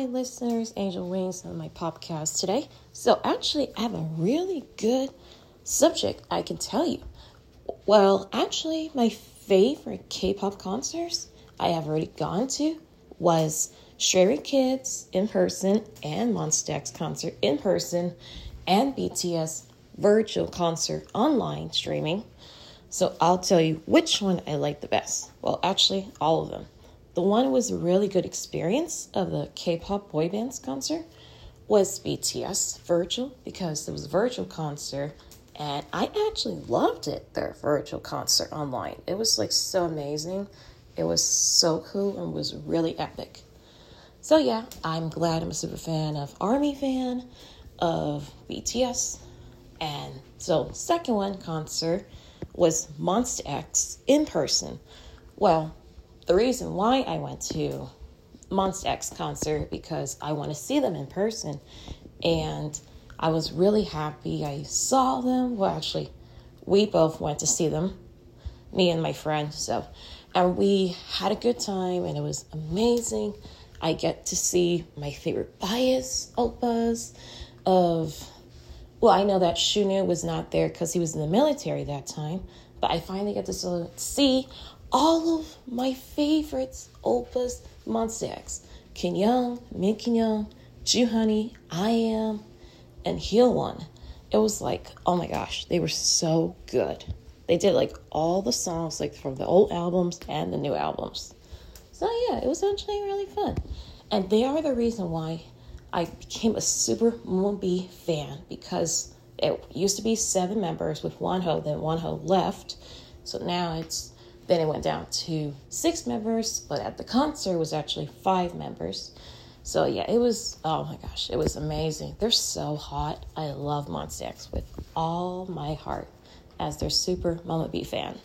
my listeners, Angel Wings, on my podcast today. So, actually, I have a really good subject I can tell you. Well, actually, my favorite K pop concerts I have already gone to was Stray Kids in person and Monsta X concert in person and BTS virtual concert online streaming. So I'll tell you which one I like the best. Well, actually, all of them. The one was a really good experience of the K-pop boy bands concert was BTS virtual because it was a virtual concert and I actually loved it, their virtual concert online. It was like so amazing. It was so cool and was really epic. So yeah, I'm glad I'm a super fan of Army fan of BTS. And so second one concert was Monsta X in person. Well, the reason why I went to Monsta X concert because I want to see them in person, and I was really happy I saw them. Well, actually, we both went to see them, me and my friend. So, and we had a good time, and it was amazing. I get to see my favorite bias oppas of well, I know that Shownu was not there because he was in the military that time, but I finally get to see all of my favorites oppas Monsta X. Kim Young, Min Kim Young, Joohoney, I Am, and Heal One. It was like, oh my gosh, they were so good. They did like all the songs like from the old albums and the new albums. So yeah, it was actually really fun. And they are the reason why I became a super Moonbi fan because it used to be seven members with Wonho, then Wonho left. So now it's then it went down to six members, but at the concert was actually five members. So yeah, it was oh my gosh, it was amazing. They're so hot. I love Monsta X with all my heart as their super Mama B fan.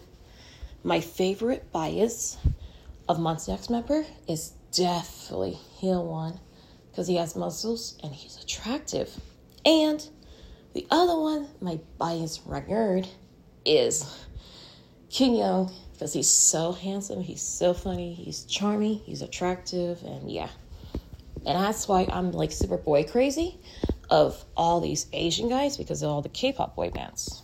My favorite bias of Monsta X member is definitely Hyungwon because he has muscles and he's attractive. And the other one, my bias record, is Kim Young because he's so handsome, he's so funny, he's charming, he's attractive, and yeah. And that's why I'm like super boy crazy of all these Asian guys because of all the K pop boy bands.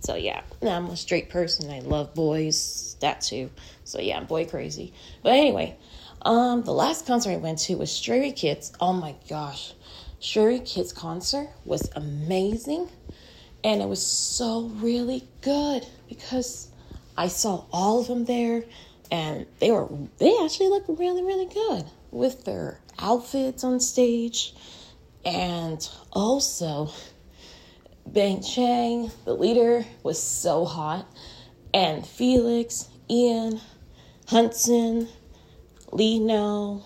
So yeah, now I'm a straight person. I love boys, that too. So yeah, I'm boy crazy. But anyway, um, the last concert I went to was Stray Kids. Oh my gosh, Stray Kids concert was amazing, and it was so really good because I saw all of them there, and they were they actually looked really really good with their outfits on stage, and also Bang Chan, the leader, was so hot, and Felix, Ian, Hudson Lee Know,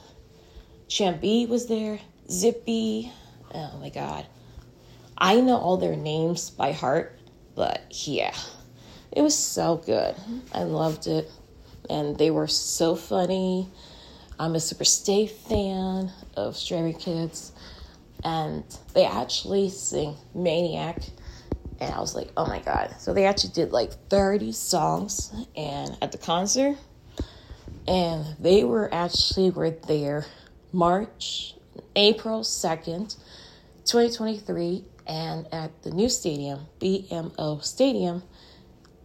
Changbin was there, Zippy. Oh my god. I know all their names by heart, but yeah, it was so good. I loved it. And they were so funny. I'm a super stay fan of Stray Kids. And they actually sing Maniac. And I was like, oh my god. So they actually did like 30 songs and at the concert and they were actually were there March, April 2nd, 2023, and at the new stadium, BMO Stadium,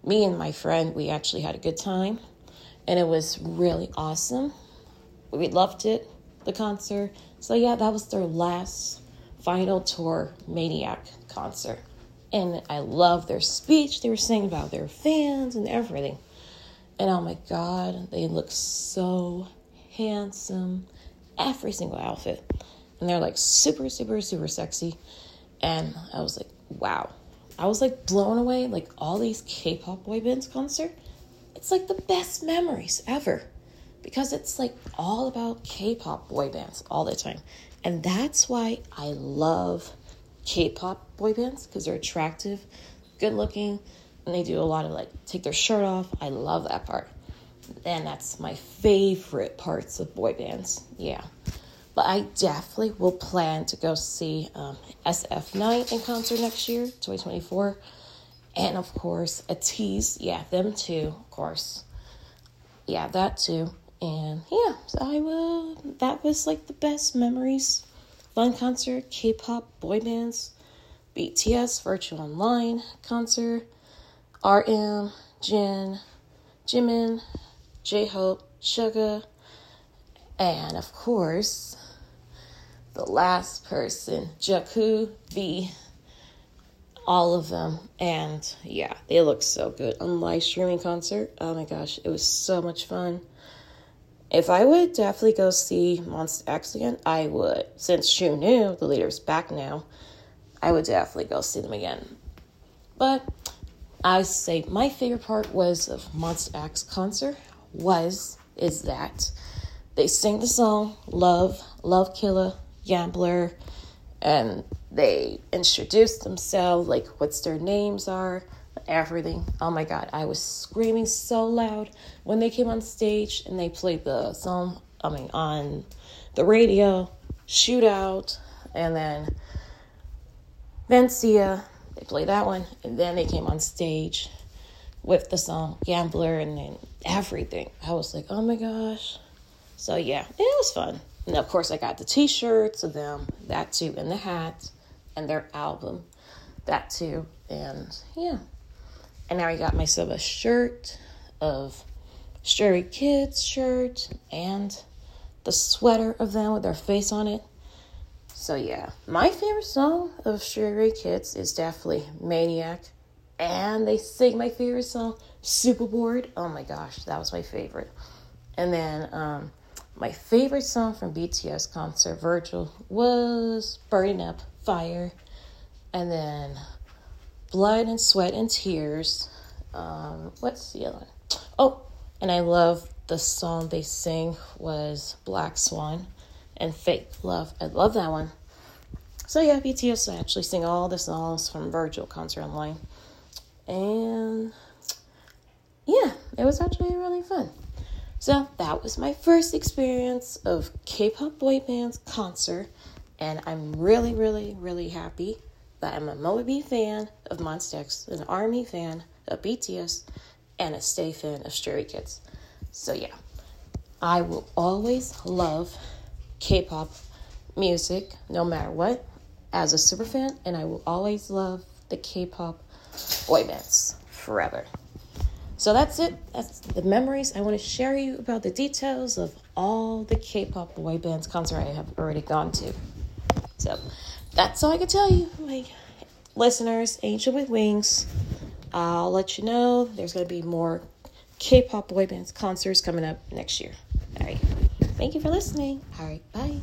me and my friend, we actually had a good time, and it was really awesome. We loved it, the concert. So, yeah, that was their last final tour Maniac concert. And I love their speech. They were saying about their fans and everything. And oh my God, they look so handsome. Every single outfit. And they're like super, super, super sexy. And I was like, wow. I was like blown away. Like all these K pop boy bands concert. It's like the best memories ever. Because it's like all about K pop boy bands all the time. And that's why I love K pop boy bands because they're attractive, good looking, and they do a lot of like take their shirt off. I love that part. And that's my favorite parts of boy bands. Yeah. But I definitely will plan to go see um, SF9 in concert next year, 2024. And of course, ATEEZ. Yeah, them too, of course. Yeah, that too. And yeah, so I will. That was like the best memories. Fun concert, K pop, boy bands, BTS, Virtual Online concert, RM, Jin, Jimin, J Hope, Suga, and of course, the last person, Jungkook V. All of them. And yeah, they look so good on live streaming concert. Oh my gosh, it was so much fun. If I would definitely go see Monsta X again, I would. Since Shownu the leader's back now, I would definitely go see them again. But I say my favorite part was of Monsta X concert was is that they sing the song Love, Love Killer, Gambler, and they introduce themselves, like what's their names are, everything. Oh my god, I was screaming so loud when they came on stage and they played the song, I mean, on the radio, Shootout, and then Vencia, they played that one, and then they came on stage with the song Gambler and then everything. I was like, oh my gosh. So yeah, it was fun. And of course, I got the t shirts of them, that too, and the hat, and their album, that too. And yeah. And now I got myself a shirt of Stray Kids shirt and the sweater of them with their face on it. So yeah, my favorite song of Stray Kids is definitely Maniac. And they sing my favorite song, Superboard. Oh my gosh, that was my favorite. And then um, my favorite song from BTS concert, Virtual, was Burning Up Fire. And then Blood and Sweat and Tears. Um, what's the other one? Oh, and I love the song they sing was Black Swan and Fake Love. I love that one. So yeah, BTS I actually sing all the songs from Virtual Concert Online. And yeah, it was actually really fun. So that was my first experience of K-pop boy bands concert, and I'm really, really, really happy that I'm a Moby fan of Monsta X, an Army fan of BTS, and a Stay fan of Stray Kids. So yeah, I will always love K-pop music, no matter what, as a super fan, and I will always love the K-pop boy bands forever. So that's it. That's the memories I want to share you about the details of all the K-pop boy bands concert I have already gone to. So that's all I can tell you, my listeners. Angel with Wings. I'll let you know there's going to be more K-pop boy bands concerts coming up next year. All right. Thank you for listening. All right. Bye.